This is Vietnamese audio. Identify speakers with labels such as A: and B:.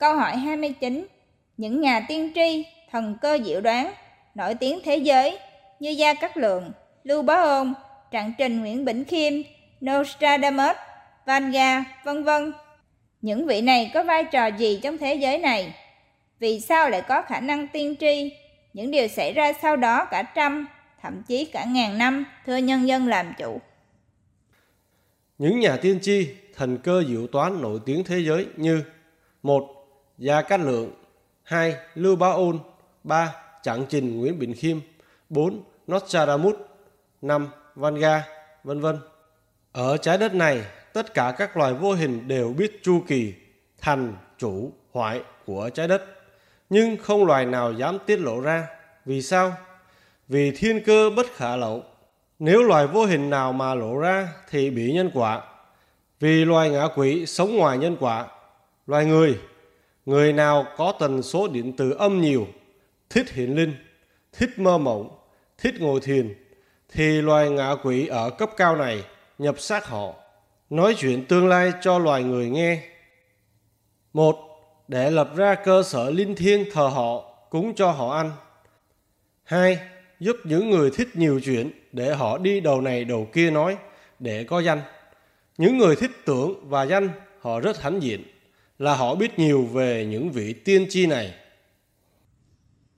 A: Câu hỏi 29. Những nhà tiên tri, thần cơ diệu đoán, nổi tiếng thế giới như Gia Cát Lượng, Lưu Bá Ôn, Trạng Trình Nguyễn Bỉnh Khiêm, Nostradamus, Vanga, vân vân. Những vị này có vai trò gì trong thế giới này? Vì sao lại có khả năng tiên tri? Những điều xảy ra sau đó cả trăm, thậm chí cả ngàn năm, thưa nhân dân làm chủ.
B: Những nhà tiên tri, thần cơ diệu toán nổi tiếng thế giới như một Gia Cát Lượng 2. Lưu Bá Ôn 3. Trạng Trình Nguyễn Bình Khiêm 4. Nostradamus 5. Vanga, vân vân. Ở trái đất này, tất cả các loài vô hình đều biết chu kỳ, thành, chủ, hoại của trái đất. Nhưng không loài nào dám tiết lộ ra. Vì sao? Vì thiên cơ bất khả lậu. Nếu loài vô hình nào mà lộ ra thì bị nhân quả. Vì loài ngã quỷ sống ngoài nhân quả. Loài người, người nào có tần số điện từ âm nhiều, thích hiện linh, thích mơ mộng, thích ngồi thiền, thì loài ngạ quỷ ở cấp cao này nhập xác họ, nói chuyện tương lai cho loài người nghe. Một, để lập ra cơ sở linh thiêng thờ họ, cúng cho họ ăn. Hai, giúp những người thích nhiều chuyện để họ đi đầu này đầu kia nói để có danh. Những người thích tưởng và danh họ rất hãnh diện là họ biết nhiều về những vị tiên tri này.